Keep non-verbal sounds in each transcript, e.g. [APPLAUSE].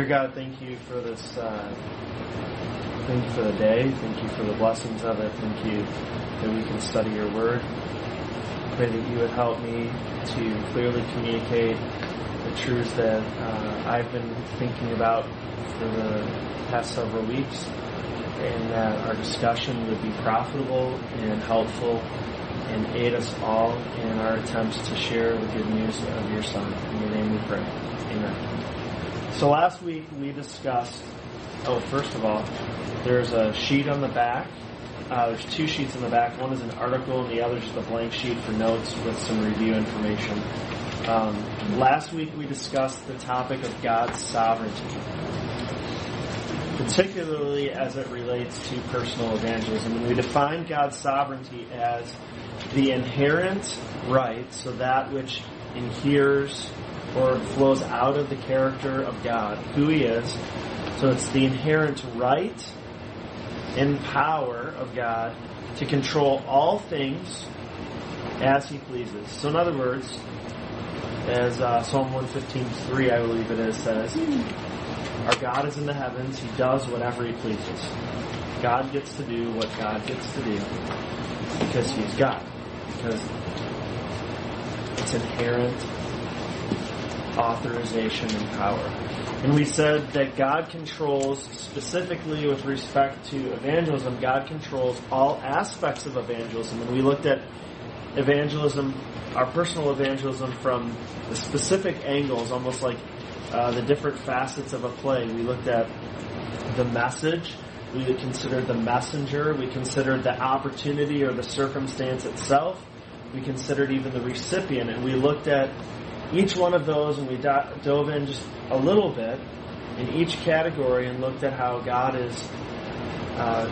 Dear God, thank you for this. Uh, thank you for the day. Thank you for the blessings of it. Thank you that we can study your word. Pray that you would help me to clearly communicate the truths that uh, I've been thinking about for the past several weeks, and that our discussion would be profitable and helpful and aid us all in our attempts to share the good news of your Son. In your name we pray. Amen. So last week we discussed, oh, first of all, there's a sheet on the back. Uh, there's two sheets in the back. One is an article, and the other is just a blank sheet for notes with some review information. Um, last week we discussed the topic of God's sovereignty, particularly as it relates to personal evangelism. And we defined God's sovereignty as the inherent right, so that which inheres or flows out of the character of God, who He is. So it's the inherent right and power of God to control all things as He pleases. So, in other words, as uh, Psalm 115.3, I believe it is, says, Our God is in the heavens. He does whatever He pleases. God gets to do what God gets to do because He's God. Because it's inherent authorization and power. And we said that God controls, specifically with respect to evangelism, God controls all aspects of evangelism. And we looked at evangelism, our personal evangelism, from the specific angles, almost like uh, the different facets of a play. We looked at the message, we considered the messenger, we considered the opportunity or the circumstance itself, we considered even the recipient, and we looked at each one of those and we dove in just a little bit in each category and looked at how God is uh,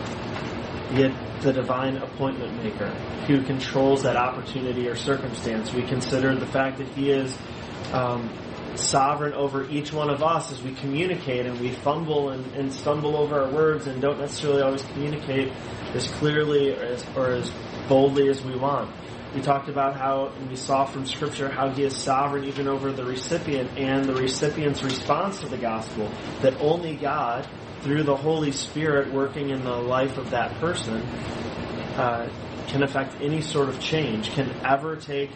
the divine appointment maker who controls that opportunity or circumstance. We considered the fact that He is um, sovereign over each one of us as we communicate and we fumble and, and, stumble over our words and don't necessarily always communicate as clearly or as, or as boldly as we want. We talked about how, we saw from Scripture how He is sovereign even over the recipient and the recipient's response to the gospel. That only God, through the Holy Spirit working in the life of that person, uh, can affect any sort of change, can ever take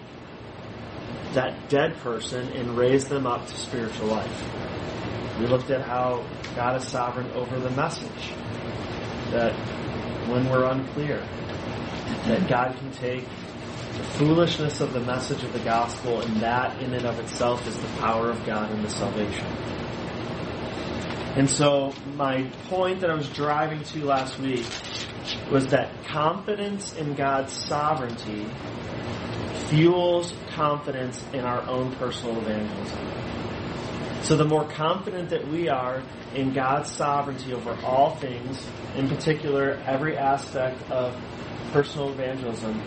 that dead person and raise them up to spiritual life. We looked at how God is sovereign over the message. That when we're unclear, that God can take the foolishness of the message of the gospel, and that in and of itself is the power of God in the salvation. And so, my point that I was driving to last week was that confidence in God's sovereignty fuels confidence in our own personal evangelism. So, the more confident that we are in God's sovereignty over all things, in particular, every aspect of personal evangelism,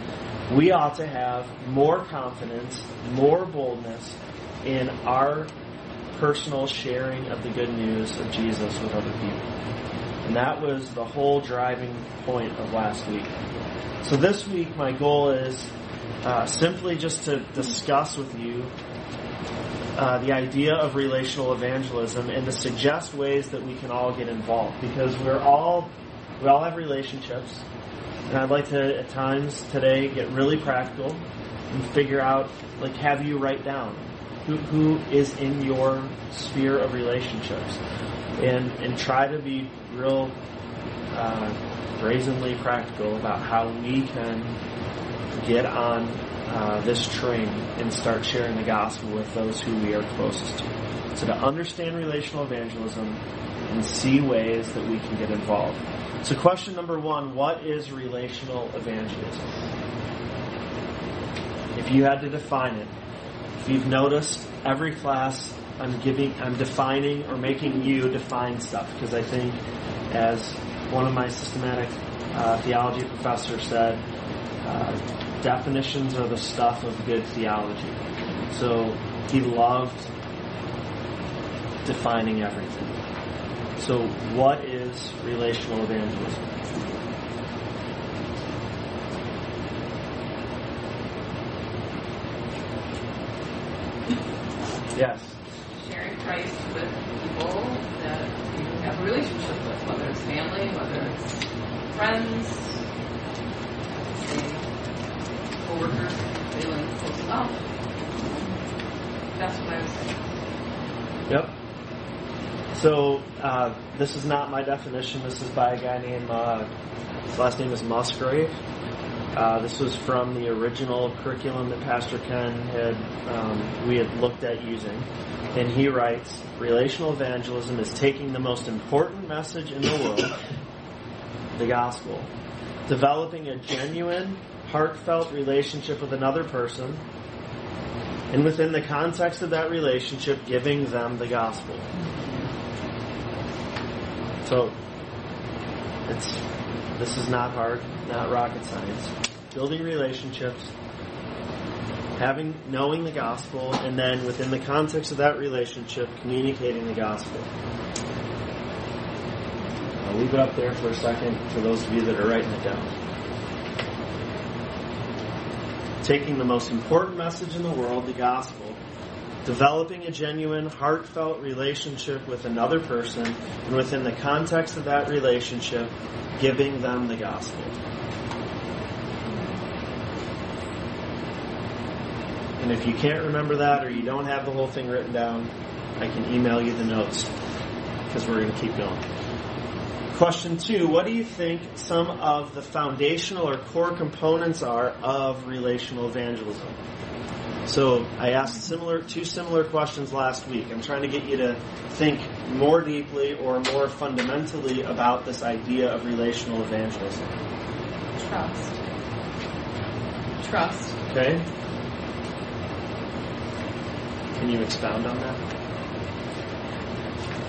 we ought to have more confidence, more boldness in our personal sharing of the good news of Jesus with other people. And that was the whole driving point of last week. So this week, my goal is uh, simply just to discuss with you uh, the idea of relational evangelism and to suggest ways that we can all get involved because we're all we all have relationships and I'd like to, at times today, get really practical and figure out, like, have you write down who, who is in your sphere of relationships, and and try to be real uh, brazenly practical about how we can get on uh, this train and start sharing the gospel with those who we are closest to. So to understand relational evangelism and see ways that we can get involved. So, question number one what is relational evangelism? If you had to define it, if you've noticed every class I'm giving, I'm defining or making you define stuff because I think, as one of my systematic uh, theology professors said, uh, definitions are the stuff of good theology. So he loved defining everything. So, what is relational evangelism? Yes. Sharing Christ with people relationship with, whether it's family, whether it's friends, co-workers, feeling close enough. That's what I was saying. Yep. So uh, this is not my definition. This is by a guy named uh, his last name is Musgrave. Uh, this was from the original curriculum that Pastor Ken had um, we had looked at using, and he writes: relational evangelism is taking the most important message in the world, [COUGHS] the gospel, developing a genuine, heartfelt relationship with another person, and within the context of that relationship, giving them the gospel. So, it's this is not hard, not rocket science. Building relationships, having knowing the gospel, and then within the context of that relationship, communicating the gospel. I'll leave it up there for a second for those of you that are writing it down. Taking the most important message in the world, the gospel, developing a genuine, heartfelt relationship with another person, and within the context of that relationship, giving them the gospel. And if you can't remember that or you don't have the whole thing written down, I can email you the notes because we're going to keep going. Question two What do you think some of the foundational or core components are of relational evangelism? So I asked similar two similar questions last week. I'm trying to get you to think more deeply or more fundamentally about this idea of relational evangelism. Trust. Trust. Okay? Can you expound on that?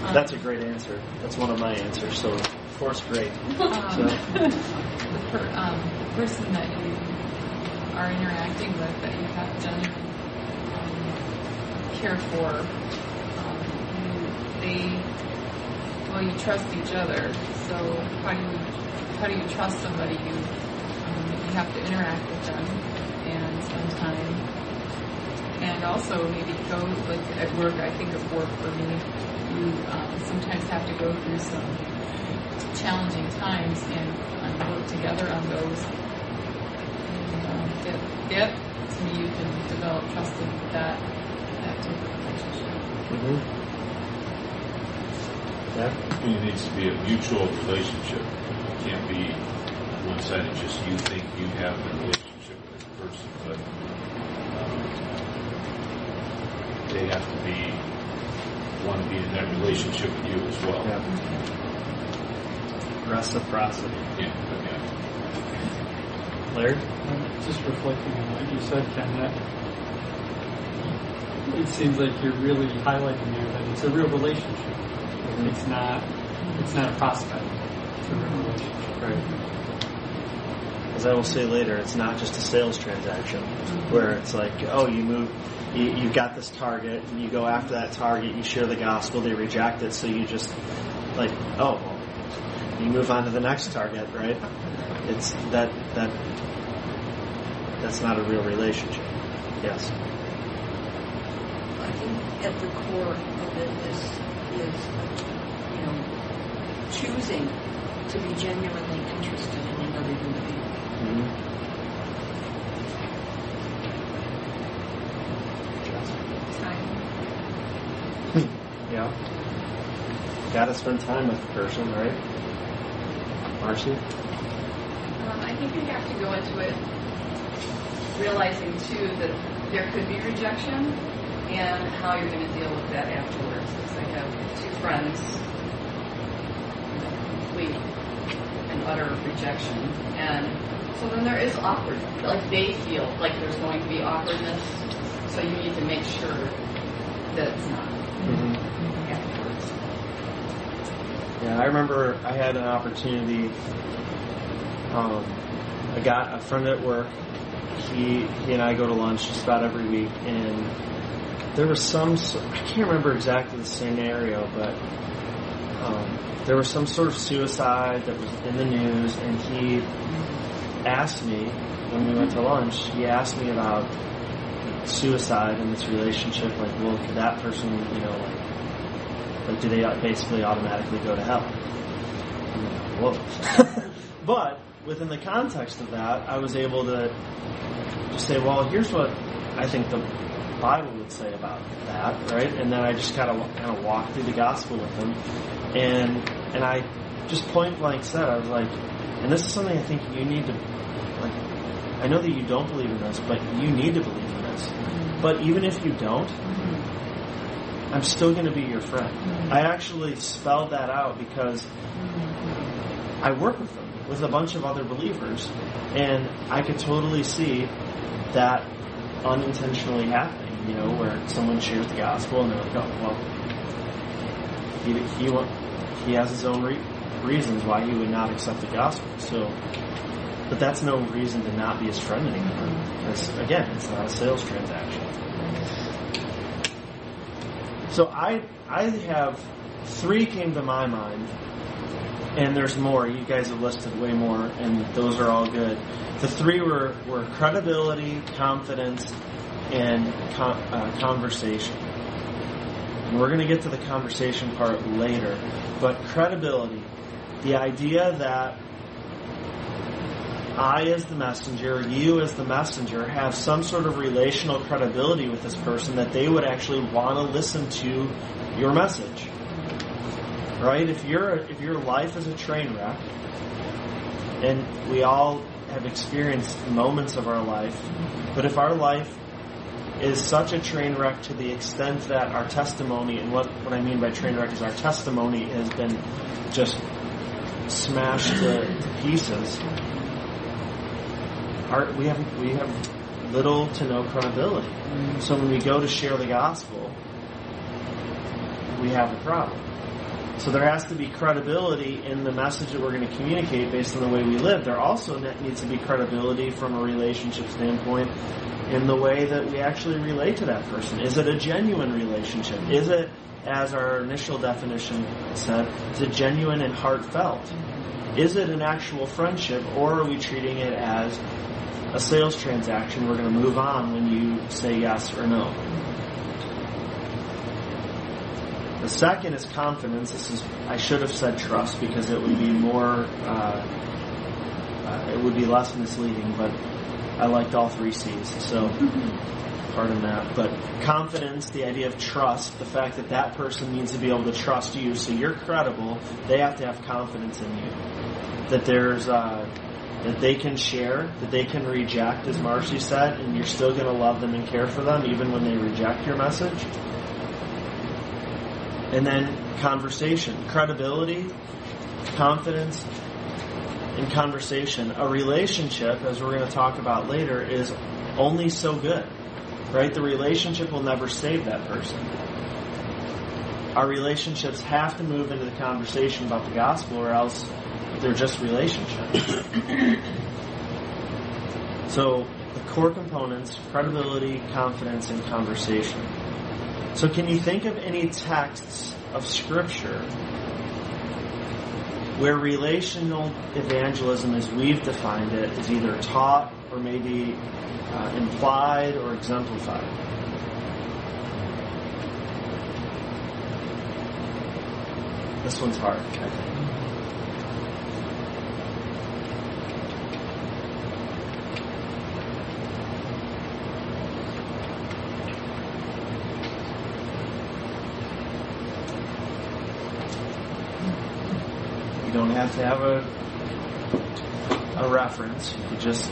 Um, That's a great answer. That's one of my answers. So, of course, great. [LAUGHS] Um, So, [LAUGHS] the per, um, person that you are interacting with that you have genuine care for, um, you, they, well, you trust each other. So how do you how do you trust somebody? You um, you have to interact with them and spend time, and also maybe go like at work. I think of work for me. You um, sometimes have to go through some challenging times and um, work together on those. And, um, that, to me, you can develop trust in that, that type of relationship. yeah. It needs to be a mutual relationship. It can't be one-sided, just you think you have the relationship with this person, but um, they have to be, want to be in that relationship with you as well. Yeah. Reciprocity. Yeah, yeah. Larry? Uh, Just reflecting on what you said, Ken, that it seems like you're really highlighting there that it's a real relationship. Mm-hmm. It's not, it's not a prospect. It's a real relationship. Right. As I will say later, it's not just a sales transaction mm-hmm. where it's like, oh, you move, you, you got this target, and you go after that target, you share the gospel, they reject it, so you just, like, oh, well, you move on to the next target, right? It's that, that, that's not a real relationship. Yes. I think at the core of it is, is, you know, choosing to be genuinely interested in another human being. Mm-hmm. Time. Yeah. Gotta spend time with the person, right? Marcy? Um, I think you have to go into it realizing too that there could be rejection and how you're going to deal with that afterwards. Because I have two friends, complete and utter rejection, and so then there is awkward. Like they feel like there's going to be awkwardness, so you need to make sure that it's not Mm-hmm. afterwards. Yeah, I remember I had an opportunity. Um, I got a friend at work. He he and I go to lunch just about every week, and there was some, I can't remember exactly the scenario, but um, there was some sort of suicide that was in the news, and he asked me when we went to lunch. He asked me about suicide and this relationship. Like, well, could that person, you know, like like do they basically automatically go to hell? Like, Whoa. [LAUGHS] but within the context of that, I was able to just say, well, here's what I think the Bible would say about that, right? And then I just kind of kind of walked through the gospel with them, and and I just point blank said, I was like, and this is something I think you need to like. I know that you don't believe in this, but you need to believe in this. But even if you don't, I'm still going to be your friend. I actually spelled that out because I work with them, with a bunch of other believers, and I could totally see that unintentionally happening. You know, where someone shares the gospel and they're like, "Oh, well, he he he has his own re- reasons why he would not accept the gospel." So, but that's no reason to not be his friend anymore. Because again, it's not a sales transaction. So I I have three came to my mind, and there's more. You guys have listed way more, and those are all good. The three were were credibility, confidence, and con- uh, conversation. And we're going to get to the conversation part later, but credibility, the idea that I, as the messenger, you, as the messenger, have some sort of relational credibility with this person that they would actually want to listen to your message. Right? If your if your life is a train wreck, and we all have experienced moments of our life, but if our life is such a train wreck to the extent that our testimony, and what, what I mean by train wreck is our testimony has been just smashed to, pieces, our, we have we have little to no credibility. So when we go to share the gospel, we have a problem. So there has to be credibility in the message that we're going to communicate based on the way we live. There also needs to be credibility from a relationship standpoint in the way that we actually relate to that person. Is it a genuine relationship? Is it, as our initial definition said, is it genuine and heartfelt? Is it an actual friendship, or are we treating it as a sales transaction? We're going to move on when you say yes or no. The second is confidence. This is I should have said trust because it would be more, uh, uh, it would be less misleading. But I liked all three C's, so pardon that. But confidence, the idea of trust, the fact that that person needs to be able to trust you, so you're credible. They have to have confidence in you. That there's uh, that they can share, that they can reject, as Marcy said, and you're still going to love them and care for them even when they reject your message. And then conversation, credibility, confidence, and conversation. A relationship, as we're going to talk about later, is only so good, right? The relationship will never save that person. Our relationships have to move into the conversation about the gospel, or else they're just relationships. [COUGHS] so, the core components credibility, confidence, and conversation. So, can you think of any texts of Scripture where relational evangelism, as we've defined it, is either taught or maybe uh, implied or exemplified? This one's hard, think. Have to have a a reference. You could just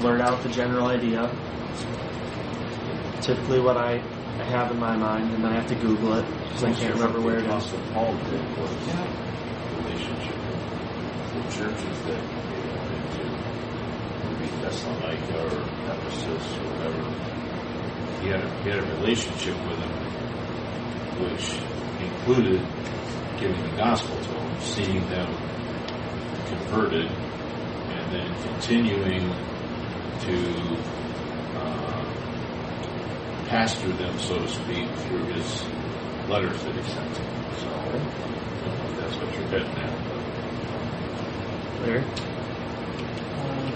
blurt out the general idea. Typically, what I, I have in my mind, and then I have to Google it because I can't remember where it is. Paul did was relationship with the churches that he went into, maybe Thessalonica or Ephesus or whatever. He had a, he had a relationship with them, which included giving the gospel to them, seeing them converted, and then continuing to uh, pastor them, so to speak, through his letters that he sent to them. So I don't know if that's what you're getting at. Larry? Uh,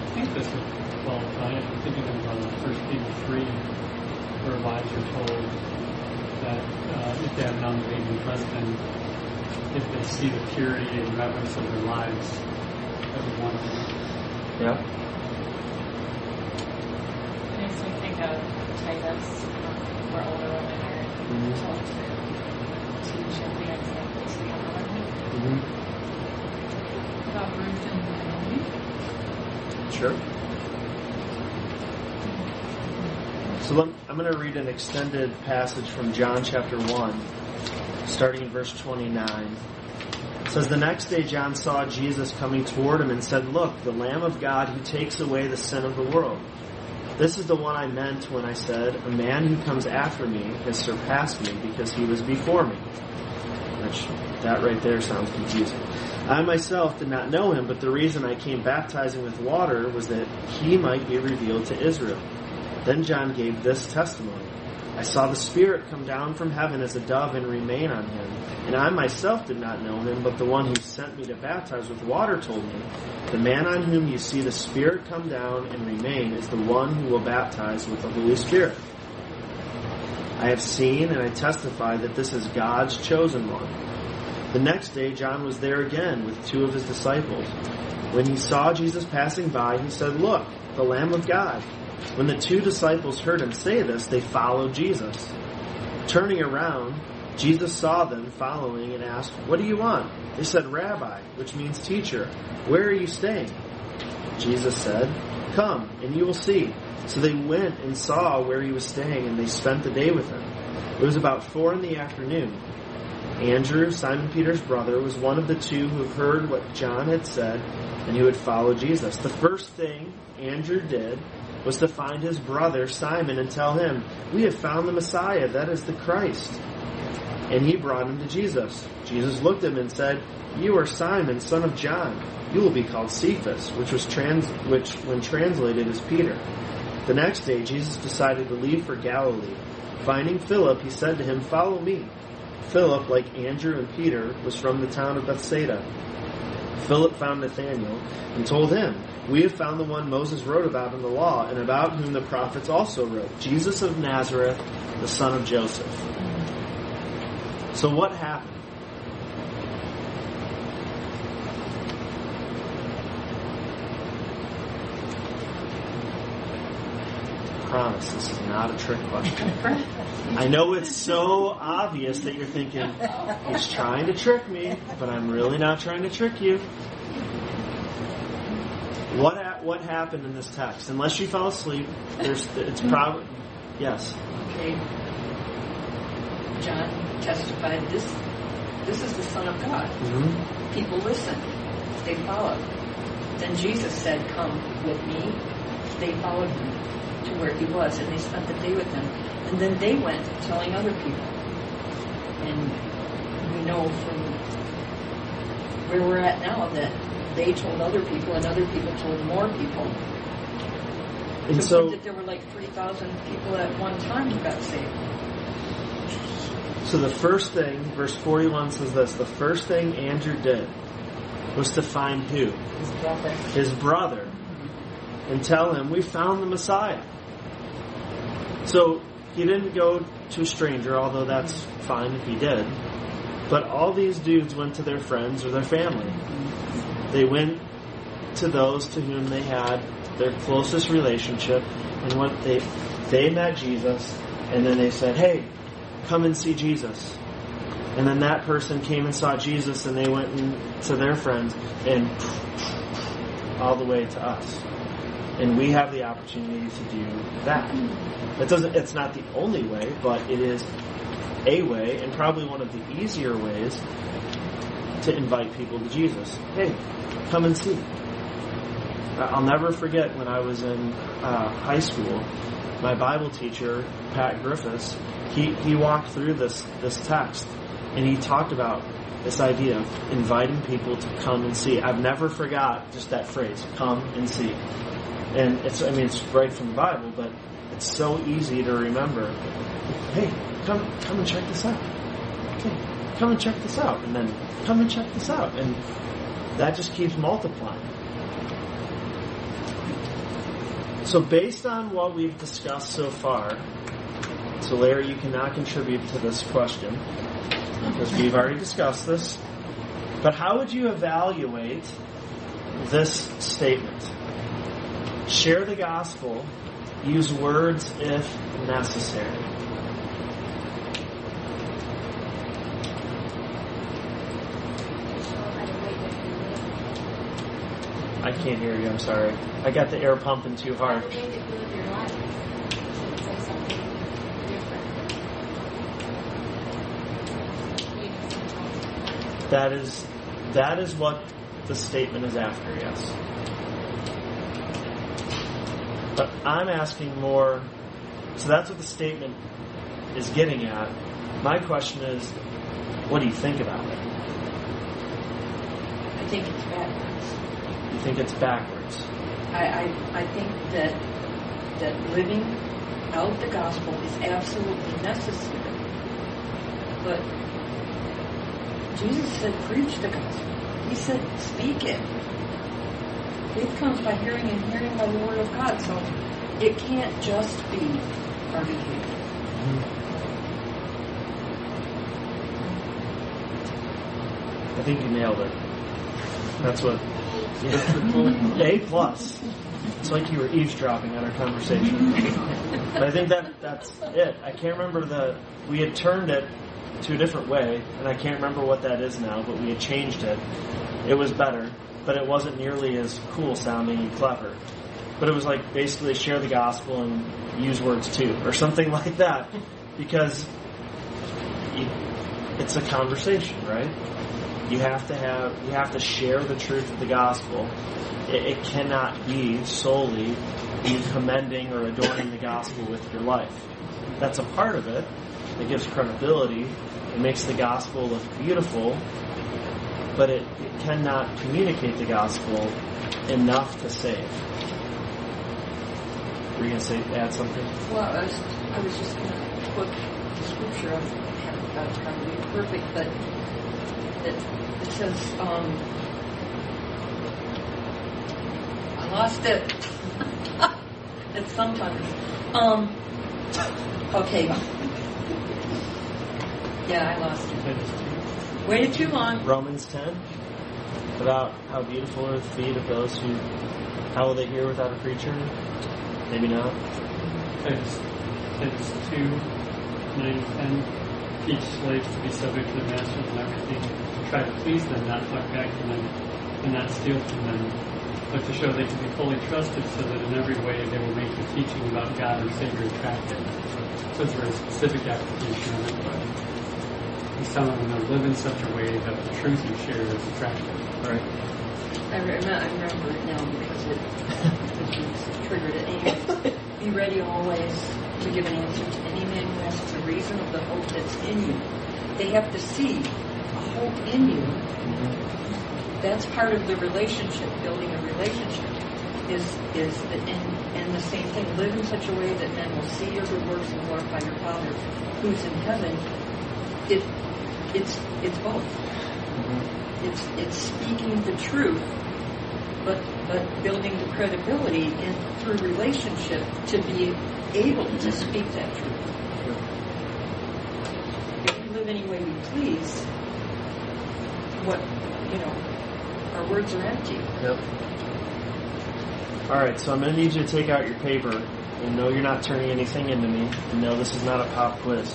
I think this is, well, I'm thinking of uh, First Peter 3, where wives are told that uh, if they have an unbelieving husband if they see the purity and reverence of their lives every one of them. Yeah. It makes me think of Titus, um, where older women are Mhm. told to teach and be examples to younger women. Mm-hmm. About Ruth and Naomi. Sure. So let, I'm going to read an extended passage from John chapter 1, starting in verse 29. It says, The next day John saw Jesus coming toward him and said, Look, the Lamb of God who takes away the sin of the world. This is the one I meant when I said, A man who comes after me has surpassed me because he was before me. Which, that right there sounds confusing. I myself did not know him, but the reason I came baptizing with water was that he might be revealed to Israel. Then John gave this testimony. I saw the Spirit come down from heaven as a dove and remain on him. And I myself did not know him, but the one who sent me to baptize with water told me, The man on whom you see the Spirit come down and remain is the one who will baptize with the Holy Spirit. I have seen and I testify that this is God's chosen one. The next day, John was there again with two of his disciples. When he saw Jesus passing by, he said, Look, the Lamb of God. When the two disciples heard him say this, they followed Jesus. Turning around, Jesus saw them following and asked, What do you want? They said, Rabbi, which means teacher. Where are you staying? Jesus said, Come, and you will see. So they went and saw where he was staying, and they spent the day with him. It was about four in the afternoon. Andrew, Simon Peter's brother, was one of the two who heard what John had said and who had followed Jesus. The first thing Andrew did was to find his brother Simon and tell him, We have found the Messiah, that is the Christ. And he brought him to Jesus. Jesus looked at him and said, You are Simon, son of John. You will be called Cephas, which was trans- which when translated is Peter. The next day Jesus decided to leave for Galilee. Finding Philip, he said to him, Follow me. Philip, like Andrew and Peter, was from the town of Bethsaida. Philip found Nathanael and told him, We have found the one Moses wrote about in the law, and about whom the prophets also wrote, Jesus of Nazareth, the son of Joseph. So what happened? promise this is not a trick question. [LAUGHS] I know it's so obvious that you're thinking, he's trying to trick me, but I'm really not trying to trick you. What ha- what happened in this text? Unless you fell asleep, there's it's probably yes. Okay. John testified this this is the Son of God. Mm-hmm. People listened. They followed. Then Jesus said, Come with me. They followed him to where he was and they spent the day with him. And then they went telling other people. And we know from where we're at now that they told other people and other people told more people. And so that there were like 3,000 people at one time who got saved. so the first thing, verse 41 says this: the first thing Andrew did was to find who His brother. his brother mm-hmm. and tell him we found the Messiah. So he didn't go to a stranger, although that's mm-hmm. fine if he did. But all these dudes went to their friends or their family. Mm-hmm. They went to those to whom they had their closest relationship, and what they they met Jesus, and then they said, "Hey, come and see Jesus." And then that person came and saw Jesus, and they went to their friends, and all the way to us. And we have the opportunity to do that. It doesn't. It's not the only way, but it is a way, and probably one of the easier ways to invite people to Jesus. Hey, come and see. I'll never forget when I was in uh, high school. My Bible teacher, Pat Griffiths, he, he walked through this this text, and he talked about this idea of inviting people to come and see. I've never forgot just that phrase, "come and see." And it's I mean it's right from the Bible, but it's so easy to remember. Hey, come come and check this out. Okay, come and check this out, and then come and check this out, and that just keeps multiplying. So, based on what we've discussed so far, so Larry, you cannot contribute to this question. because we've already discussed this. But how would you evaluate this statement? Share the gospel, use words if necessary. I can't hear you, I'm sorry. I got the air pumping too hard. How the way that you live your life should say something different. That is that is what the statement is after, yes. But I'm asking more so that's what the statement is getting at. My question is what do you think about it? I think it's backwards. Think it's backwards. I, I, I think that that living out the gospel is absolutely necessary. But Jesus said, preach the gospel. He said, speak it. Faith comes by hearing and hearing by the word of God. So it can't just be our behavior. Mm-hmm. I think you nailed it. That's what A plus. It's like you were eavesdropping on our conversation. but I think that that's it. I can't remember the we had turned it to a different way, and I can't remember what that is now, but we had changed it. It was better, but it wasn't nearly as cool sounding and clever. But it was like basically share the gospel and use words too, or something [LAUGHS] like that, because it's a conversation, right? You have to have you have to share the truth of the gospel. It, it cannot be solely you commending or adorning the gospel with your life. That's a part of it. It gives credibility. It makes the gospel look beautiful, but it, it cannot communicate the gospel enough to save. Were you going to say add something? Well, I was, I was just going to quote the scripture. I haven't it probably perfect, but it, it says, um, I lost it. [LAUGHS] it's sometimes. Um, okay. Yeah, I lost it. Waited too long. Romans 10 about how beautiful are the feet of those who, how will they hear without a preacher? Maybe not. Titus, Titus 2, 9 10. Teach slaves to be subject to their masters and everything. Try to please them, not talk back to them, and not steal from them, but to show they can be fully trusted so that in every way they will make the teaching about God and Savior attractive. So it's a very specific application of it, but he's telling them to live in such a way that the truth you share is attractive. Right. I, re- I remember it now because it, [LAUGHS] because you triggered it. And be ready always to give an answer to any man who asks the reason of the hope that's in you. They have to see a hope in you. That's part of the relationship, building a relationship. Is is the, and and the same thing. Live in such a way that men will see your good works and glorify your Father who's in heaven. It it's it's both. It's it's speaking the truth, but but building the credibility in through relationship to be able to speak that truth. If we live any way we please, what you know, our words are empty. Yep. All right, so I'm going to need you to take out your paper and know you're not turning anything into me, and know this is not a pop quiz.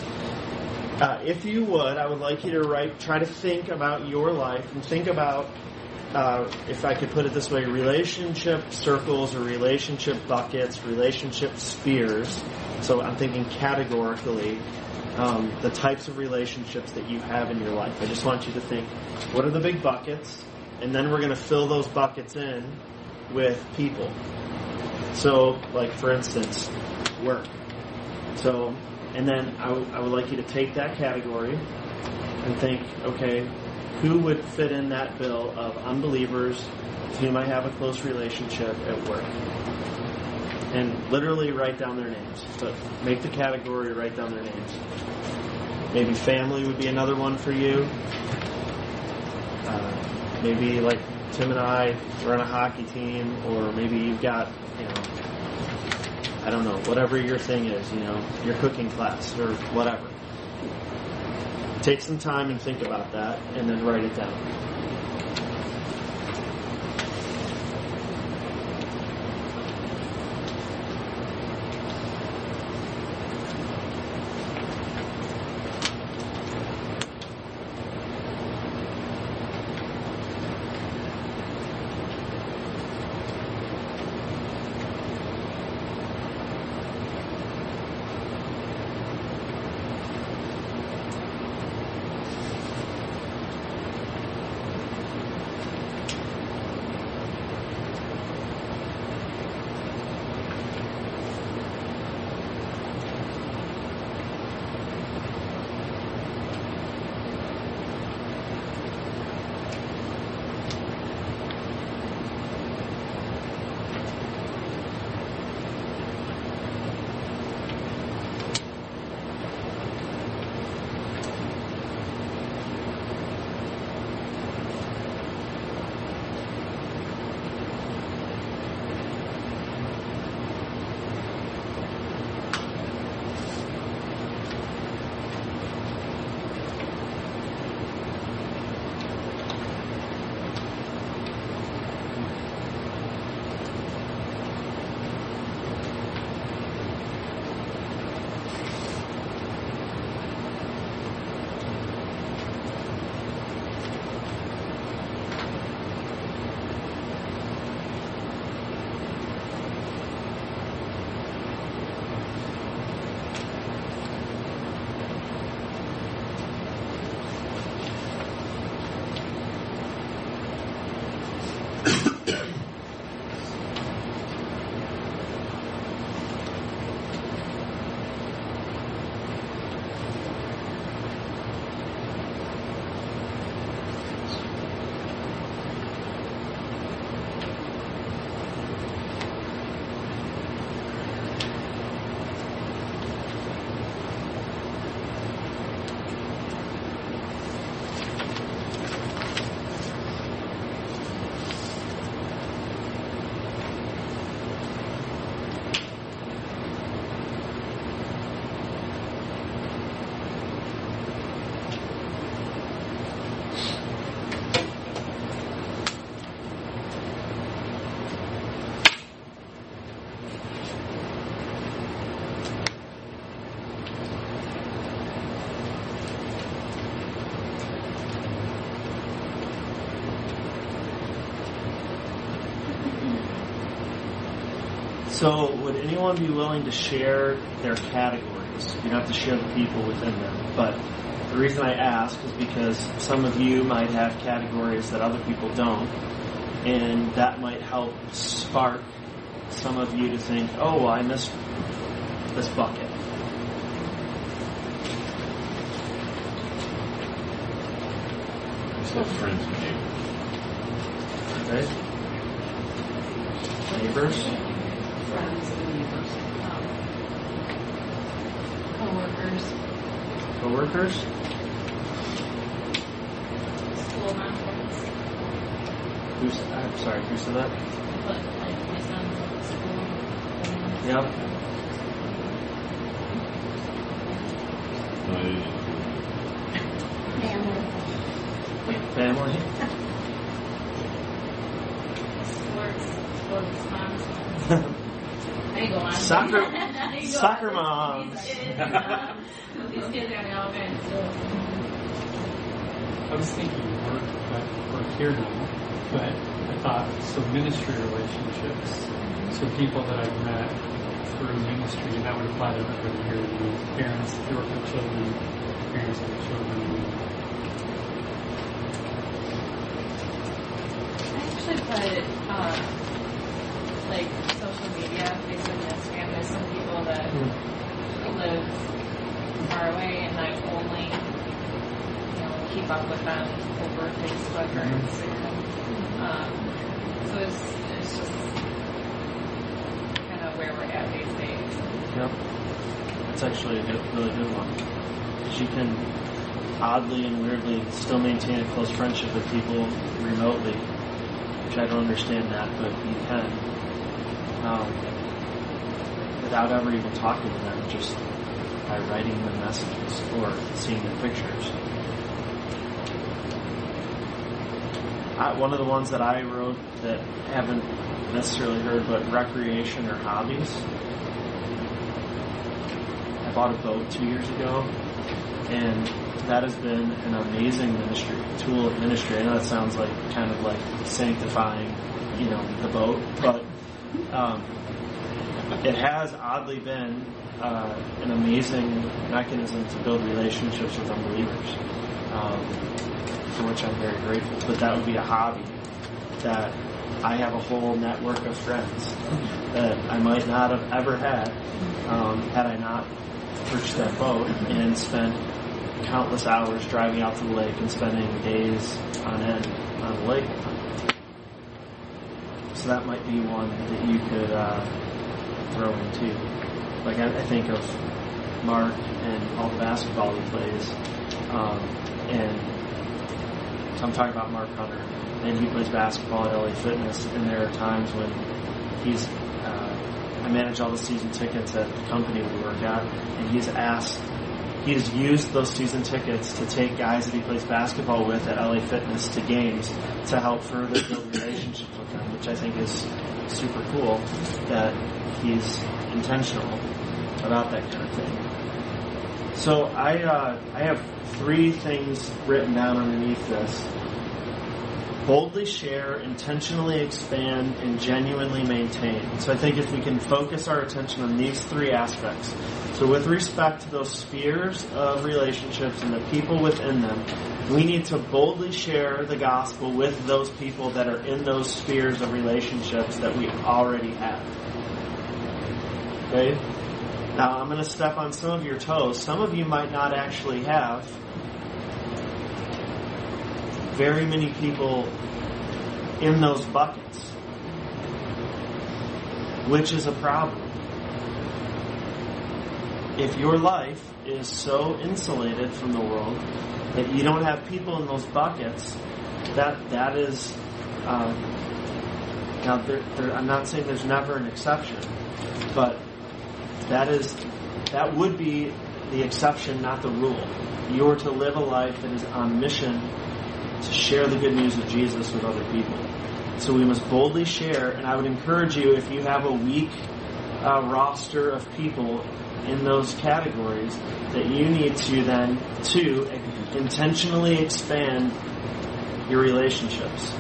Uh, if you would, I would like you to write, try to think about your life and think about, uh, if I could put it this way, relationship circles or relationship buckets, relationship spheres. So I'm thinking categorically, um, the types of relationships that you have in your life. I just want you to think, what are the big buckets? And then we're going to fill those buckets in with people. So, like for instance, work. So, and then I would- I would like you to take that category and think, okay, who would fit in that bill of unbelievers with whom I have a close relationship at work? And literally write down their names. But make the category, write down their names. Maybe family would be another one for you. Uh, maybe like Tim and I run a hockey team, or maybe you've got, you know, I don't know, whatever your thing is, you know, your cooking class or whatever. Take some time and think about that, and then write it down. So, would anyone be willing to share their categories? You don't have to share the people within them, but the reason I ask is because some of you might have categories that other people don't, and that might help spark some of you to think, oh, well, I missed this bucket. Said friends and neighbors. Okay? Neighbors? Friends and neighbors. Coworkers, Coworkers? school non-sports, Who's, I'm sorry, who said that? but like my son's at school. Yep. No, I. Family? Sports, sports moms. I [LAUGHS] go on. Soccer- [LAUGHS] I go soccer moms. These uh, these kids are all good. I was thinking work, but we're here now. But I thought so ministry relationships. So people that I've met through ministry, and that would apply to everybody here. You know, parents that work with children, parents of children. I actually put uh, like social media, Facebook and Instagram. There's some people that live far away and I only you know keep up with them over Facebook or Instagram. Um, so it's it's just kind of where we're at these days. Yep. That's actually a good, really good one. You can oddly and weirdly still maintain a close friendship with people remotely, which I don't understand that, but you can. Um, without ever even talking to them, just by writing the messages or seeing the pictures. I, one of the ones that I wrote that haven't necessarily heard, but recreation or hobbies. I bought a boat two years ago, and that has been an amazing ministry, tool of ministry. I know that sounds like kind of like sanctifying, you know, the boat, but um, it has oddly been uh, an amazing mechanism to build relationships with unbelievers, um, for which I'm very grateful. But that would be a hobby that I have a whole network of friends that I might not have ever had um, had I not purchased that boat and spent countless hours driving out to the lake and spending days on end on the lake. So that might be one that you could uh, throw in too. Like I, I think of Mark and all the basketball he plays, um, and so I'm talking about Mark Hunter, and he plays basketball at LA Fitness, and there are times when he's uh, I manage all the season tickets at the company we work at, and he's asked he has used those season tickets to take guys that he plays basketball with at LA Fitness to games to help further build relationships with them, which I think is super cool that he's intentional about that kind of thing. So I uh, I have three things written down underneath this. Boldly share, intentionally expand, and genuinely maintain. So I think if we can focus our attention on these three aspects, so with respect to those spheres of relationships and the people within them, we need to boldly share the gospel with those people that are in those spheres of relationships that we already have. Okay? Now I'm going to step on some of your toes. Some of you might not actually have very many people in those buckets, which is a problem. If your life is so insulated from the world that you don't have people in those buckets, that that is uh, now. I'm not saying there's never an exception, but that is that would be the exception, not the rule. You are to live a life that is on mission to share the good news of Jesus with other people. So we must boldly share, and I would encourage you if you have a weak uh, roster of people in those categories, that you need to then, to intentionally expand your relationships.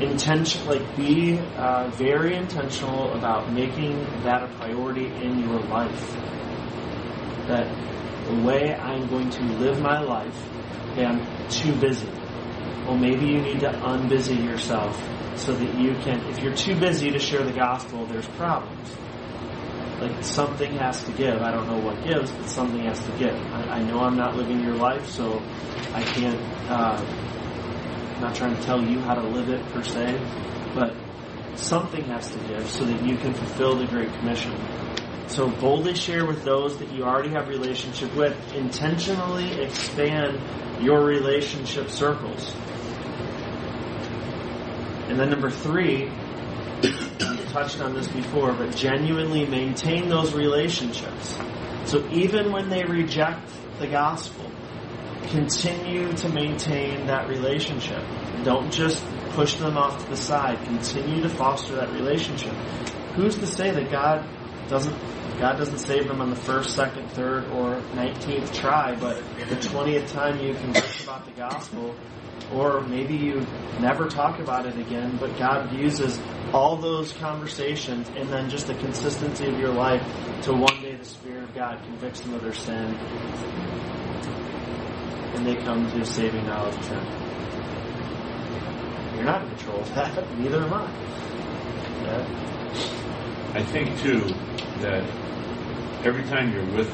Intention, like be uh, very intentional about making that a priority in your life. That the way I'm going to live my life, okay, I'm too busy. Well, maybe you need to unbusy yourself so that you can, if you're too busy to share the gospel, there's problems. Like something has to give. I don't know what gives, but something has to give. I, I know I'm not living your life, so I can't, uh, I'm not trying to tell you how to live it per se, but something has to give so that you can fulfill the Great Commission. So boldly share with those that you already have relationship with. Intentionally expand your relationship circles. And then number three, touched on this before, but genuinely maintain those relationships. So even when they reject the gospel, continue to maintain that relationship. Don't just push them off to the side. Continue to foster that relationship. Who's to say that God doesn't God doesn't save them on the first, second, third, or nineteenth try, but the twentieth time you converse about the gospel, or maybe you never talk about it again, but God uses all those conversations and then just the consistency of your life to one day the Spirit of God convicts them of their sin and they come to saving knowledge of Him. You're not in control of that, [LAUGHS] neither am I. Yeah. I think too that every time you're with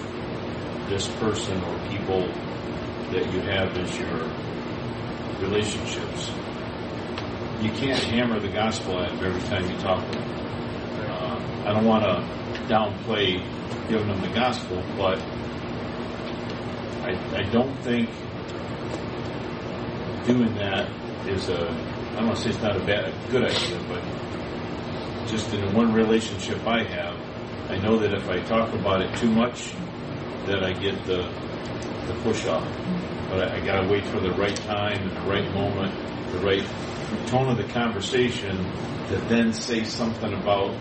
this person or people that you have as your relationships, you can't hammer the gospel at them every time you talk to them. Uh, I don't want to downplay giving them the gospel, but I, I don't think doing that is a, I don't want to say it's not a bad, a good idea, but just in one relationship I have, I know that if I talk about it too much, that I get the, the push off. But I, I got to wait for the right time and the right moment, the right tone of the conversation to then say something about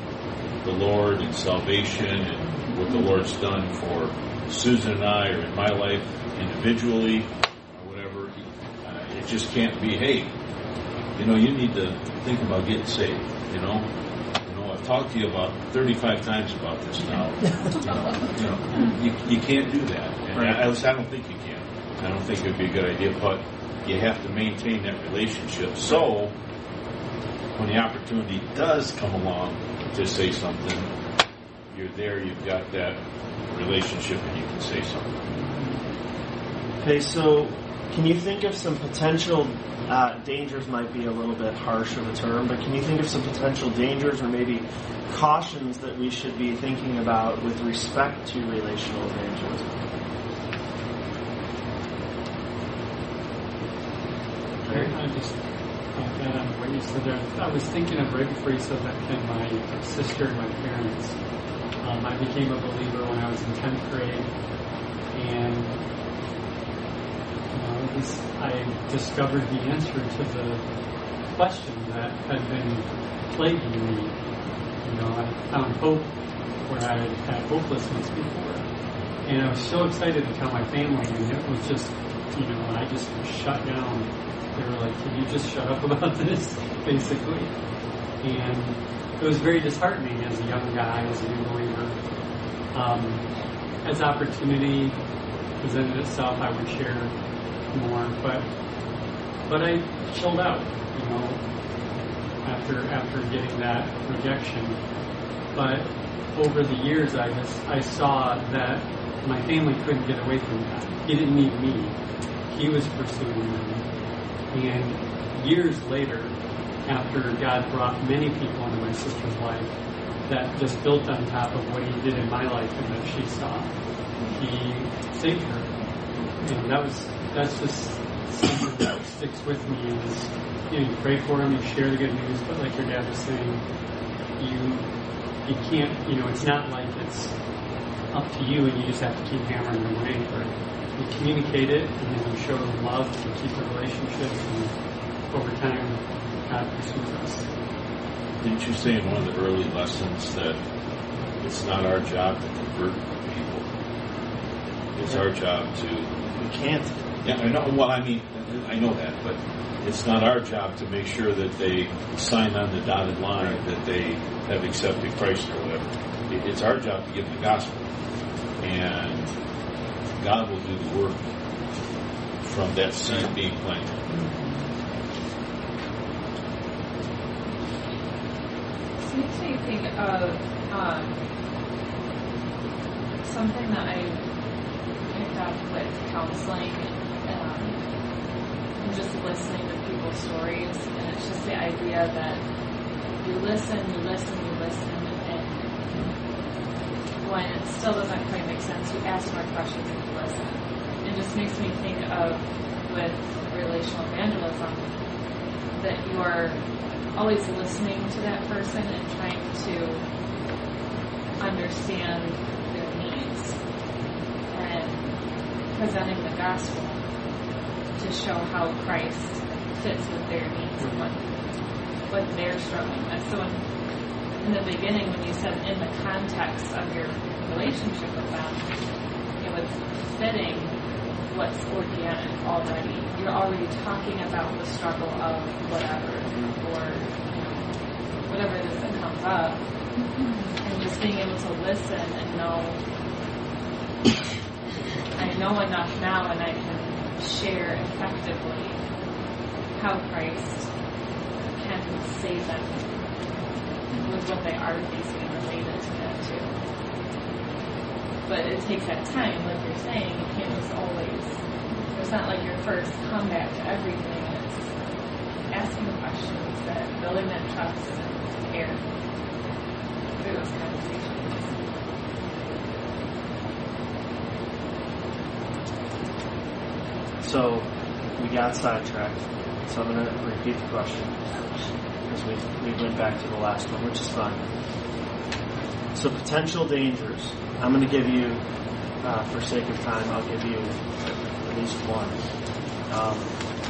the Lord and salvation and what the Lord's done for Susan and I, or in my life individually, or whatever. Uh, it just can't be, hey, you know, you need to think about getting saved. You know, talked to you about 35 times about this now. [LAUGHS] you know, you, you, you can't do that. And Right. I, at least I don't think you can. I don't think it would be a good idea, but you have to maintain that relationship. So, when the opportunity does come along to say something, you're there, you've got that relationship, and you can say something. Okay, so can you think of some potential uh, dangers? Might be a little bit harsh of a term, but can you think of some potential dangers or maybe cautions that we should be thinking about with respect to relational evangelism? I just add on what you said there. I was thinking of right before you said that, Ken, my sister and my parents. Um, I became a believer when I was in 10th grade, and I discovered the answer to the question that had been plaguing me. You know, I found hope where I had had hopelessness before. And I was so excited to tell my family, and it was just, you know, I just shut down. They were like, "Can you just shut up [LAUGHS] about this?" Basically, and it was very disheartening as a young guy, as a new believer. Um, as opportunity presented itself, I would share more, but but I chilled out, you know, after after getting that rejection. But over the years, I just I saw that my family couldn't get away from that. He didn't need me; he was pursuing me. And years later, after God brought many people into my sister's life, that just built on top of what He did in my life and that she saw, He saved her. And that was that's just something that sticks with me. Is you know you pray for them, you share the good news, but like your dad was saying, you you can't you know it's not like it's up to you and you just have to keep hammering away. But you communicate it and then you show them love to keep the relationship, and over time, God pursues us. Didn't you say in one of the early lessons that it's not our job to convert people? It's our job to. We can't. Yeah, I know. Well, I mean, I know that, but it's not our job to make sure that they sign on the dotted line that they have accepted Christ or whatever. It's our job to give them the gospel, and God will do the work from that seed being planted. Makes me think of um, something that I picked up with counseling um, just listening to people's stories. And it's just the idea that you listen, you listen, you listen, and when it still doesn't quite make sense, you ask more questions and you listen. It just makes me think of with relational evangelism that you are always listening to that person and trying to understand their needs and presenting the gospel to show how Christ fits with their needs and what what they're struggling with. So in, in the beginning when you said in the context of your relationship with them, it was fitting what's organic already. You're already talking about the struggle of whatever, or whatever it is that comes up, and just being able to listen and know. I know enough now, and I can share effectively how Christ can save them with what they are facing and related to that too but it takes that time, like you're saying. You can't just always. It's not like your first comeback to everything. It's asking questions, that building that trust and care through those conversations. So we got sidetracked. So I'm going to repeat the question because we, we went back to the last one, which is fine. So potential dangers. I'm going to give you uh, for sake of time, I'll give you at least one. Um,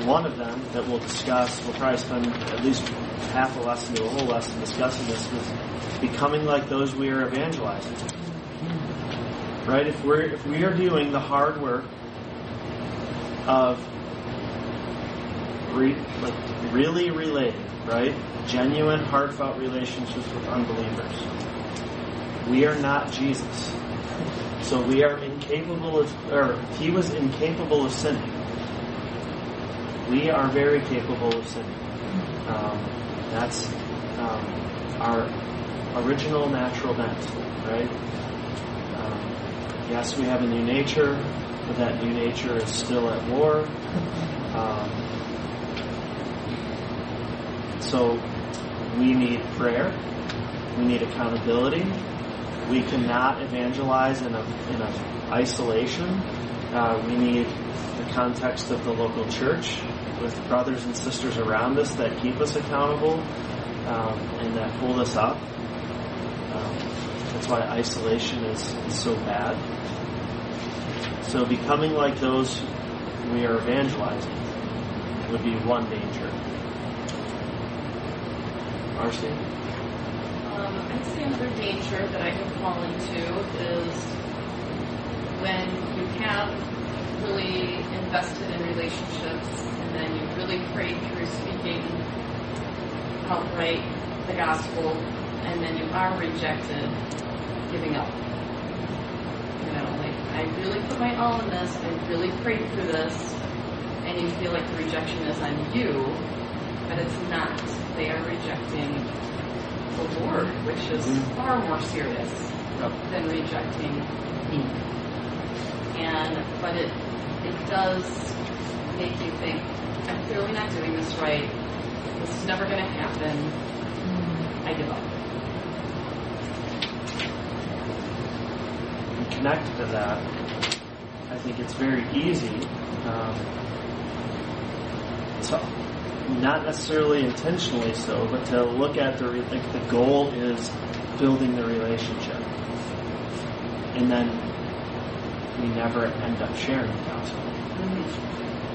one of them that we'll discuss, we'll probably spend at least half a lesson to a whole lesson discussing this, was becoming like those we are evangelizing. Right? If we're if we are doing the hard work of re, like really relating, right? Genuine, heartfelt relationships with unbelievers. We are not Jesus. So we are incapable of, or he was incapable of sinning. We are very capable of sinning. Um, that's um, our original natural bent, right? Um, yes, we have a new nature, that new nature is still at war. Um, so we need prayer. We need accountability. We cannot evangelize in a in a isolation. Uh, we need the context of the local church with brothers and sisters around us that keep us accountable um, and that hold us up. Um, that's why isolation is, is so bad. So becoming like those we are evangelizing would be one danger. Marcy? Um, I'd say another danger that I have fallen to is when you have really invested in relationships and then you really prayed through speaking outright the gospel and then you are rejected, giving up. You know, like I really put my all in this, I really prayed for this, and you feel like the rejection is on you, but it's not. They are rejecting the Lord, which is Mhm. far more serious than rejecting me. And but it it does make you think, I'm clearly not doing this right. This is never going to happen. I give up. And connected to that, I think it's very easy um, to, not necessarily intentionally so, but to look at the like the goal is building the relationship, and then we never end up sharing the gospel.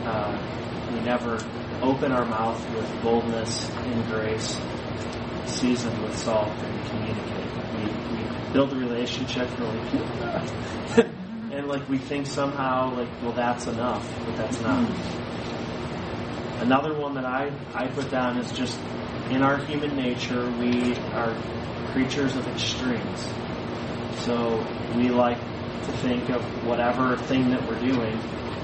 Uh, we never open our mouth with boldness and grace, seasoned with salt, and communicate. Build a relationship we [LAUGHS] and like we think somehow like, well that's enough, but that's not. Hmm. Another one that I, I put down is just in our human nature we are creatures of extremes. So we like to think of whatever thing that we're doing,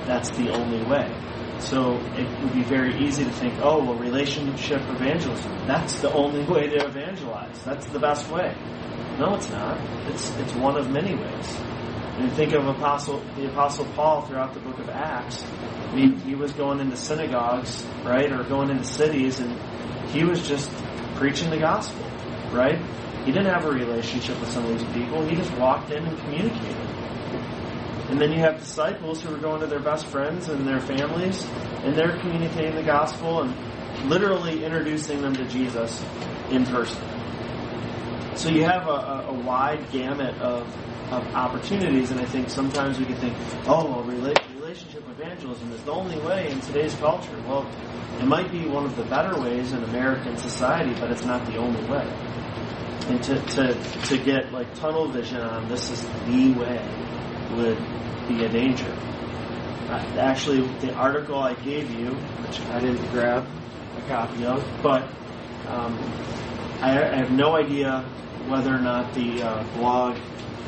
that's the only way. So it would be very easy to think, oh, well, relationship evangelism, that's the only way to evangelize. That's the best way. No, it's not. It's, it's one of many ways. And think of Apostle, the Apostle Paul throughout the book of Acts. I mean, he was going into synagogues, right, or going into cities, and he was just preaching the gospel, right? He didn't have a relationship with some of these people. He just walked in and communicated. And then you have disciples who are going to their best friends and their families, and they're communicating the gospel and literally introducing them to Jesus in person. So you have a, a, wide gamut of, of opportunities, and I think sometimes we can think, oh, well, rela- relationship evangelism is the only way in today's culture. Well, it might be one of the better ways in American society, but it's not the only way. And to, to, to get like tunnel vision on this is the way would be a danger. Uh, actually, the article I gave you, which I didn't grab a copy of, but um, I, I have no idea whether or not the uh, blog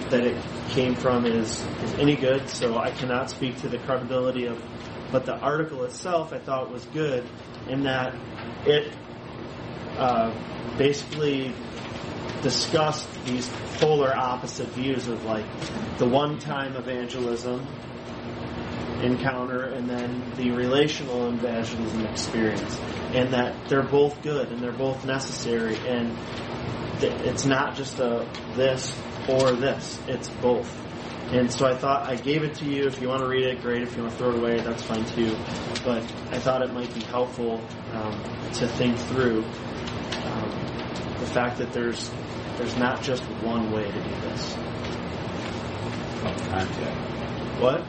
that it came from is, is any good, so I cannot speak to the credibility of. But the article itself, I thought was good in that it uh, basically discussed these polar opposite views of like the one-time evangelism encounter and then the relational evangelism experience and that they're both good and they're both necessary and it's not just a this or this it's both. And so I thought I gave it to you. If you want to read it great. If you want to throw it away that's fine too. But I thought it might be helpful um, to think through um, the fact that there's there's not just one way to do this Contact. what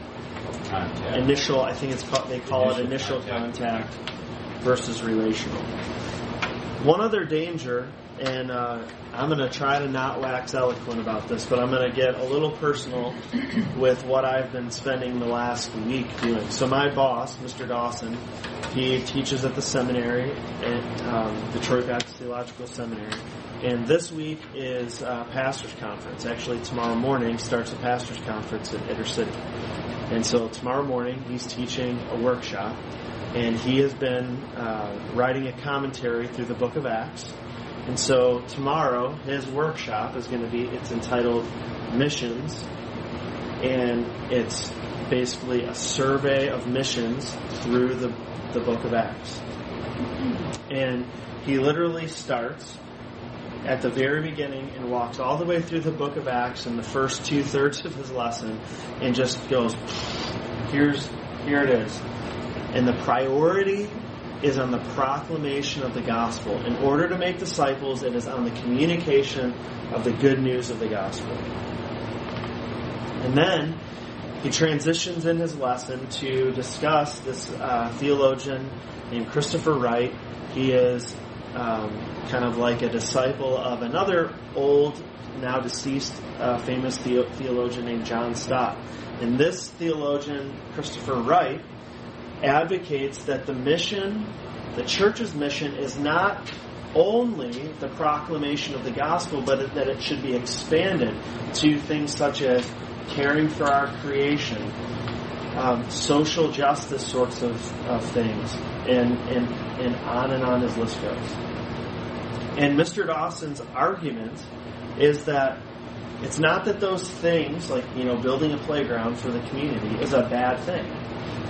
Contact. initial. I think it's called. They call it Initial initial contact versus relational. One other danger, and uh, I'm going to try to not wax eloquent about this, but I'm going to get a little personal with what I've been spending the last week doing. So my boss, Mr. Dawson, he teaches at the seminary at um, Detroit Baptist Theological Seminary. And this week is uh, pastors' conference. Actually, tomorrow morning starts a pastors' conference in Intercity. And so tomorrow morning he's teaching a workshop, and he has been uh, writing a commentary through the Book of Acts. And so tomorrow his workshop is going to be it's entitled Missions, and it's basically a survey of missions through the the Book of Acts. And he literally starts at the very beginning and walks all the way through the book of Acts in the first two thirds of his lesson and just goes, here's, here it is. And the priority is on the proclamation of the gospel. In order to make disciples, it is on the communication of the good news of the gospel. And then he transitions in his lesson to discuss this uh, theologian named Christopher Wright. He is um, kind of like a disciple of another old, now deceased, uh, famous the- theologian named John Stott. And this theologian, Christopher Wright, advocates that the mission, the church's mission, is not only the proclamation of the gospel, but that it should be expanded to things such as caring for our creation, um, social justice sorts of, of things, and, and, and on and on his list goes. And Mr. Dawson's argument is that it's not that those things, like, you know, building a playground for the community, is a bad thing.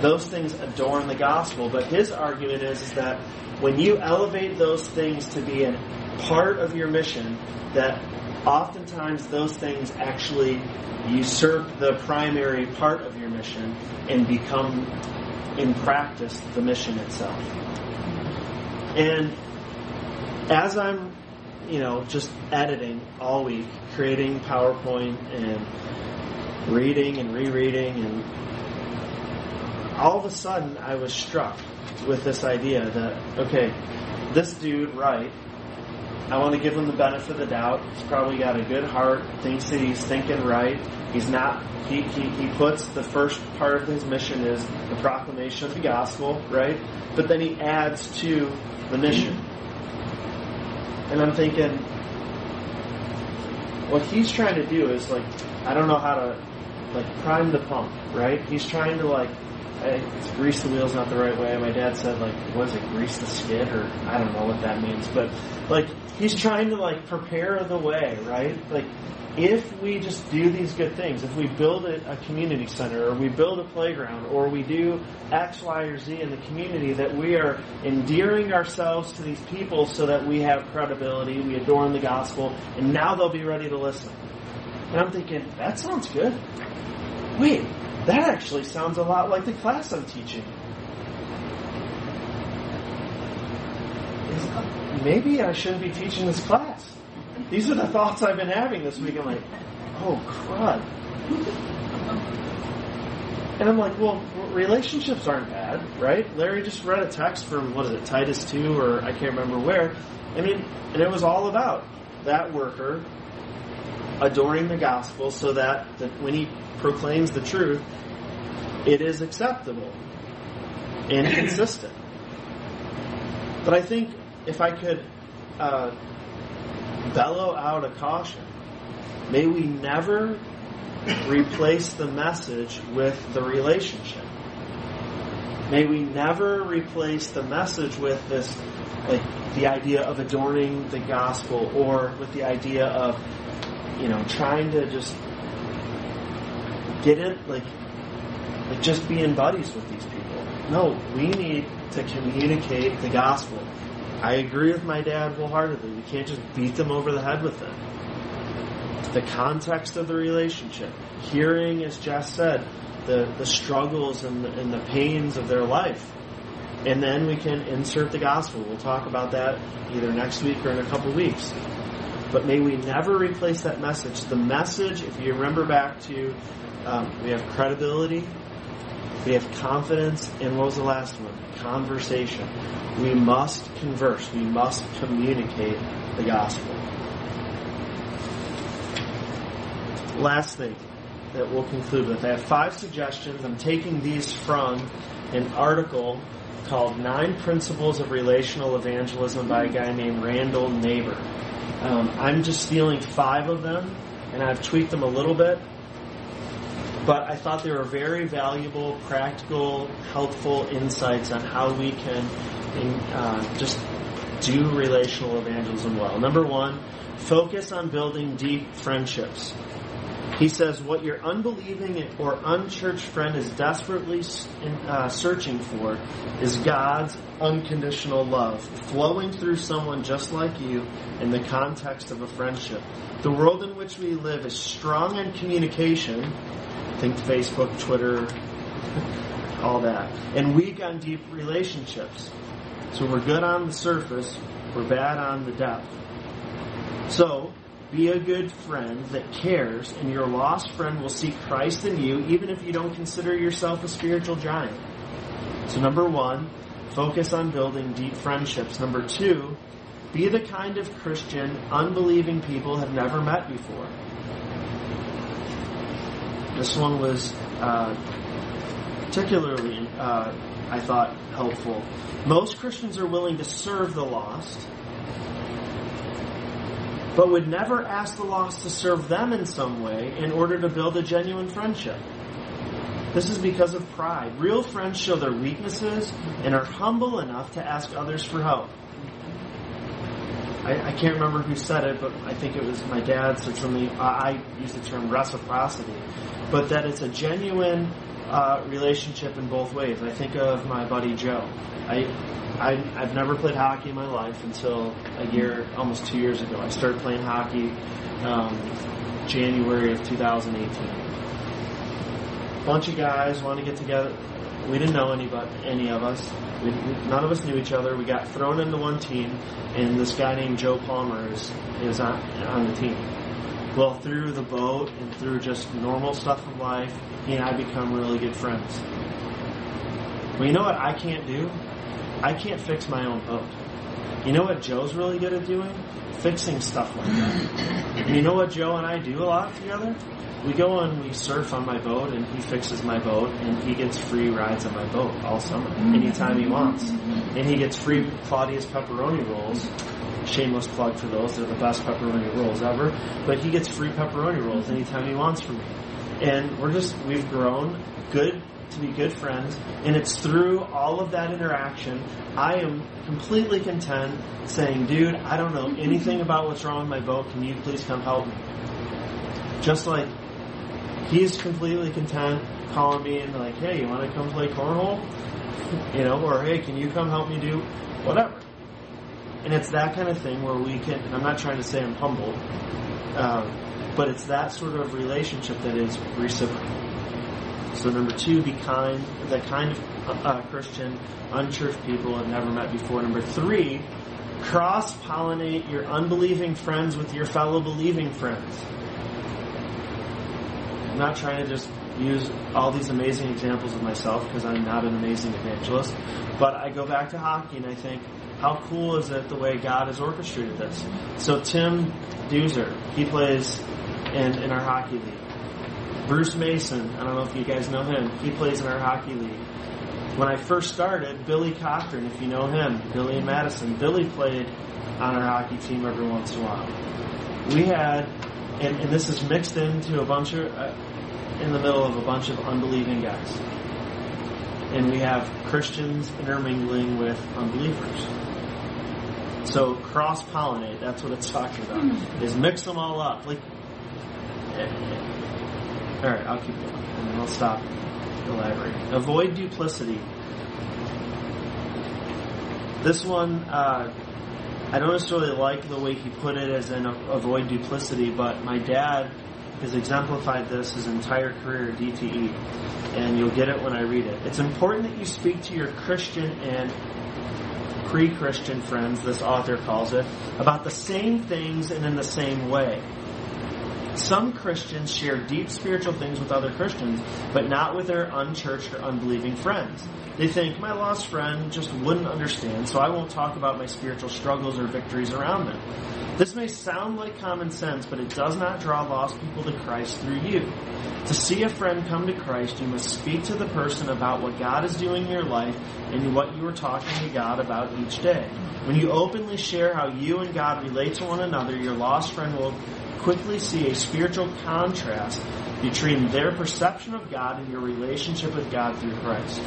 Those things adorn the gospel, but his argument is, is that when you elevate those things to be a part of your mission, that oftentimes those things actually usurp the primary part of your mission and become, in practice, the mission itself. And as I'm, you know, just editing all week, creating PowerPoint and reading and rereading, and all of a sudden I was struck with this idea that, okay, this dude, right, I want to give him the benefit of the doubt. He's probably got a good heart, thinks that he's thinking right. He's not, he, he, he puts the first part of his mission is the proclamation of the gospel, right? But then he adds to the mission. And I'm thinking, what he's trying to do is like, I don't know how to like prime the pump, right? He's trying to like, I, grease the wheel's not the right way. My dad said like, was it, grease the skid, or I don't know what that means, but like he's trying to like prepare the way, right? Like if we just do these good things, if we build a, a community center, or we build a playground, or we do X, Y, or Z in the community, that we are endearing ourselves to these people so that we have credibility, we adorn the gospel, and now they'll be ready to listen. And I'm thinking, that sounds good. Wait, that actually sounds a lot like the class I'm teaching. Maybe I shouldn't be teaching this class. These are the thoughts I've been having this week. I'm like, oh crud. And I'm like, well, relationships aren't bad, right? Larry just read a text from, what is it, Titus 2, or I can't remember where. I mean, and it was all about that worker adoring the gospel so that, that when he proclaims the truth, it is acceptable and consistent. But I think if I could uh, bellow out a caution, may we never replace the message with the relationship. May we never replace the message with this, like the idea of adorning the gospel or with the idea of, you know, trying to just get it, like, like just being buddies with these people. No, we need to communicate the gospel. I agree with my dad wholeheartedly. We can't just beat them over the head with it. The context of the relationship, hearing, as Jess said, the, the struggles and the, and the pains of their life. And then we can insert the gospel. We'll talk about that either next week or in a couple weeks. But may we never replace that message. The message, if you remember back to, um, we have credibility, we have confidence, and what was the last one? Conversation. We must converse. We must communicate the gospel. Last thing that we'll conclude with. I have five suggestions. I'm taking these from an article called Nine Principles of Relational Evangelism by a guy named Randall Neighbour. Um, I'm just stealing five of them, and I've tweaked them a little bit. But I thought they were very valuable, practical, helpful insights on how we can uh, just do relational evangelism well. Number one, focus on building deep friendships. He says, What your unbelieving or unchurched friend is desperately uh, searching for is God's unconditional love, flowing through someone just like you in the context of a friendship. The world in which we live is strong in communication. Think Facebook, Twitter, [LAUGHS] all that. And weak on deep relationships. So we're good on the surface, we're bad on the depth. So, be a good friend that cares, and your lost friend will see Christ in you, even if you don't consider yourself a spiritual giant. So, number one, focus on building deep friendships. Number two, be the kind of Christian unbelieving people have never met before. This one was uh, particularly, uh, I thought, helpful. Most Christians are willing to serve the lost but would never ask the lost to serve them in some way in order to build a genuine friendship. This is because of pride. Real friends show their weaknesses and are humble enough to ask others for help. I, I can't remember who said it, but I think it was my dad said something. I use the term reciprocity, but that it's a genuine uh, relationship in both ways. I think of my buddy Joe. I I, have never played hockey in my life until a year, almost two years ago. I started playing hockey um, January of 2018. Bunch of guys want to get together. We didn't know anybody, any of us. We, none of us knew each other. We got thrown into one team, and this guy named Joe Palmer is is on, on the team. Well, through the boat and through just normal stuff of life, he and I become really good friends. Well, you know what I can't do? I can't fix my own boat. You know what Joe's really good at doing? Fixing stuff like that. And you know what Joe and I do a lot together? We go and we surf on my boat, and he fixes my boat, and he gets free rides on my boat all summer, anytime he wants. And he gets free Claudia's pepperoni rolls. Shameless plug for those; they're the best pepperoni rolls ever. But he gets free pepperoni rolls anytime he wants from me. And we're just we've grown good to be good friends, and it's through all of that interaction I am completely content saying, dude, I don't know anything about what's wrong with my boat. Can you please come help me? Just like he's completely content calling me and like, hey, you want to come play cornhole? [LAUGHS] You know, or hey, can you come help me do whatever? And it's that kind of thing where we can. I'm not trying to say I'm humble, um, but it's that sort of relationship that is reciprocal. So number two, be kind. The kind of uh, Christian unchurched people have never met before. Number three, cross pollinate your unbelieving friends with your fellow believing friends. I'm not trying to just use all these amazing examples of myself because I'm not an amazing evangelist, but I go back to hockey and I think, how cool is it the way God has orchestrated this? So Tim Doozer, he plays in, in our hockey league. Bruce Mason, I don't know if you guys know him, he plays in our hockey league. When I first started, Billy Cochran, if you know him, Billy and Madison, Billy played on our hockey team every once in a while. We had, and, and this is mixed into a bunch of, uh, in the middle of a bunch of unbelieving guys. And we have Christians intermingling with unbelievers. So cross pollinate, that's what it's talking about. Is mix them all up. Like all right, I'll keep going, and then I'll stop elaborating. Avoid duplicity. This one, uh, I don't necessarily like the way he put it as in avoid duplicity, but my dad has exemplified this his entire career at DTE, and you'll get it when I read it. It's important that you speak to your Christian and pre Christian friends, this author calls it, about the same things and in the same way. Some Christians share deep spiritual things with other Christians, but not with their unchurched or unbelieving friends. They think, my lost friend just wouldn't understand, so I won't talk about my spiritual struggles or victories around them. This may sound like common sense, but it does not draw lost people to Christ through you. To see a friend come to Christ, you must speak to the person about what God is doing in your life and what you are talking to God about each day. When you openly share how you and God relate to one another, your lost friend will quickly see a spiritual contrast between their perception of God and your relationship with God through Christ.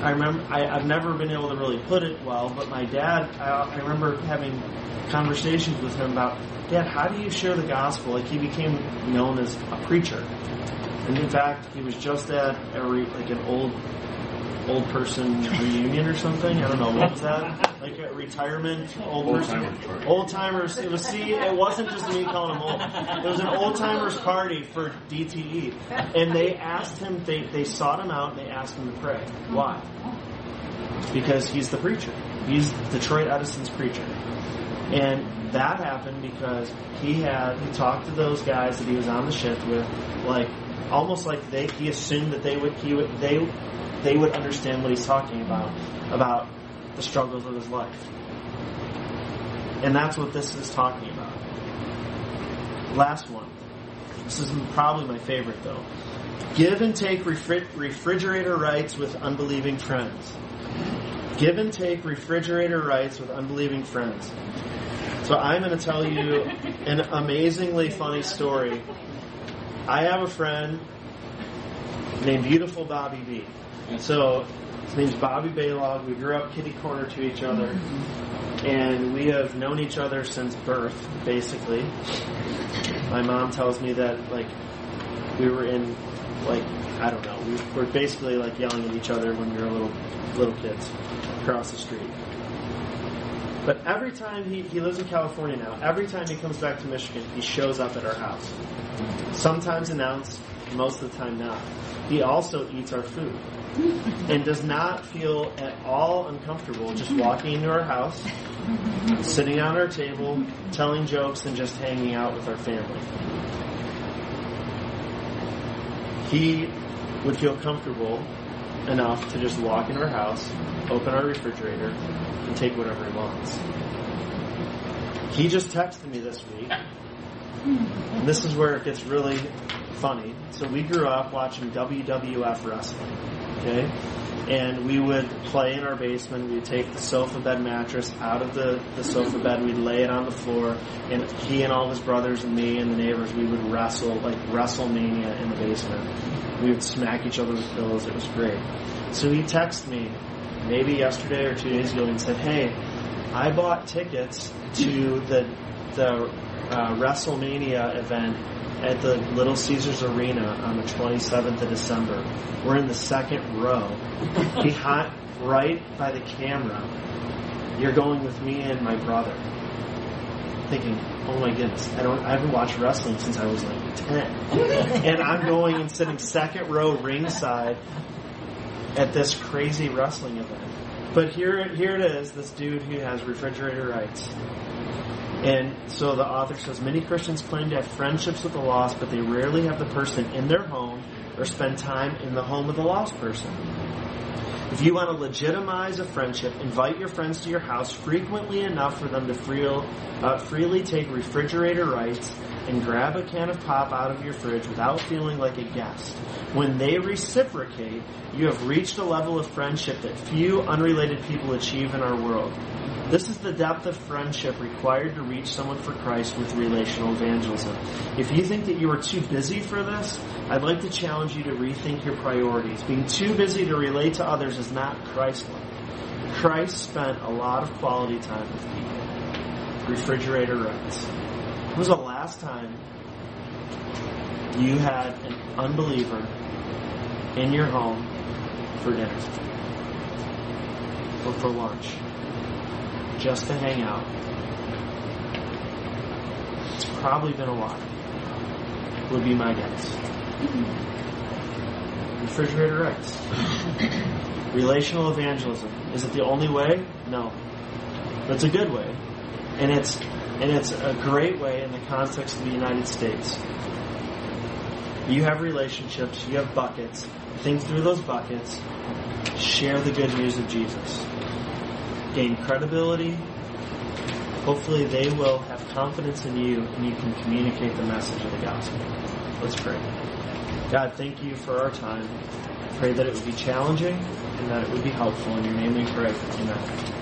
I remember, I, have never been able to really put it well, but my dad, I, I remember having conversations with him about, Dad, how do you share the gospel? Like he became known as a preacher. And in fact, he was just at a re, like an old old person reunion or something. I don't know what was that? Like a retirement old, Old person. timers. Old timers. It was see. It wasn't just me calling him old. It was an old timers party for DTE, and they asked him. They they sought him out and they asked him to pray. Why? Because he's the preacher. He's Detroit Edison's preacher. And that happened because he had he talked to those guys that he was on the shift with, like almost like they he assumed that they would he would they they would understand what he's talking about about the struggles of his life. And that's what this is talking about. Last one. This is probably my favorite though. Give and take refri- refrigerator rights with unbelieving friends. Give and take refrigerator rights with unbelieving friends. So I'm going to tell you an amazingly funny story. I have a friend named Beautiful Bobby B. So his name's Bobby Baylog. We grew up kitty corner to each other, and we have known each other since birth, basically. My mom tells me that like we were in like I don't know, we were basically like yelling at each other when we were little little kids across the street. But every time he, he lives in California now, every time he comes back to Michigan, he shows up at our house. Sometimes announced, most of the time not. He also eats our food and does not feel at all uncomfortable just walking into our house, sitting on our table, telling jokes, and just hanging out with our family. He would feel comfortable enough to just walk into our house, open our refrigerator, and take whatever he wants. He just texted me this week, and this is where it gets really funny. So we grew up watching WWF wrestling, okay? And we would play in our basement. We'd take the sofa bed mattress out of the, the sofa bed. We'd lay it on the floor. And he and all his brothers and me and the neighbors, we would wrestle, like WrestleMania in the basement. We would smack each other with pillows. It was great. So he texted me maybe yesterday or two days ago and said, hey, I bought tickets to the, the uh, WrestleMania event at the Little Caesars Arena on the 27th of December. We're in the second row, behind, right by the camera. You're going with me and my brother. Thinking, oh my goodness, I don't, I haven't watched wrestling since I was like 10. and I'm going and sitting second row ringside at this crazy wrestling event. But here, here it is, this dude who has refrigerator rights. And so the author says many Christians claim to have friendships with the lost, but they rarely have the person in their home or spend time in the home of the lost person. If you want to legitimize a friendship, invite your friends to your house frequently enough for them to uh, freely take refrigerator rights and grab a can of pop out of your fridge without feeling like a guest. When they reciprocate, you have reached a level of friendship that few unrelated people achieve in our world. This is the depth of friendship required to reach someone for Christ with relational evangelism. If you think that you are too busy for this, I'd like to challenge you to rethink your priorities. Being too busy to relate to others is not Christ-like. Christ spent a lot of quality time with people. Refrigerator rights. When was the last time you had an unbeliever in your home for dinner? Or for lunch? just to hang out. It's probably been a while. Would be my guess. Refrigerator rights. [COUGHS] Relational evangelism. Is it the only way? No. It's a good way, and it's and it's a great way in the context of the United States. You have relationships, you have buckets. Think through those buckets. Share the good news of Jesus. Gain credibility. Hopefully, they will have confidence in you, and you can communicate the message of the gospel. Let's pray. God, thank you for our time. Pray that it would be challenging and that it would be helpful. In your name we pray. Amen.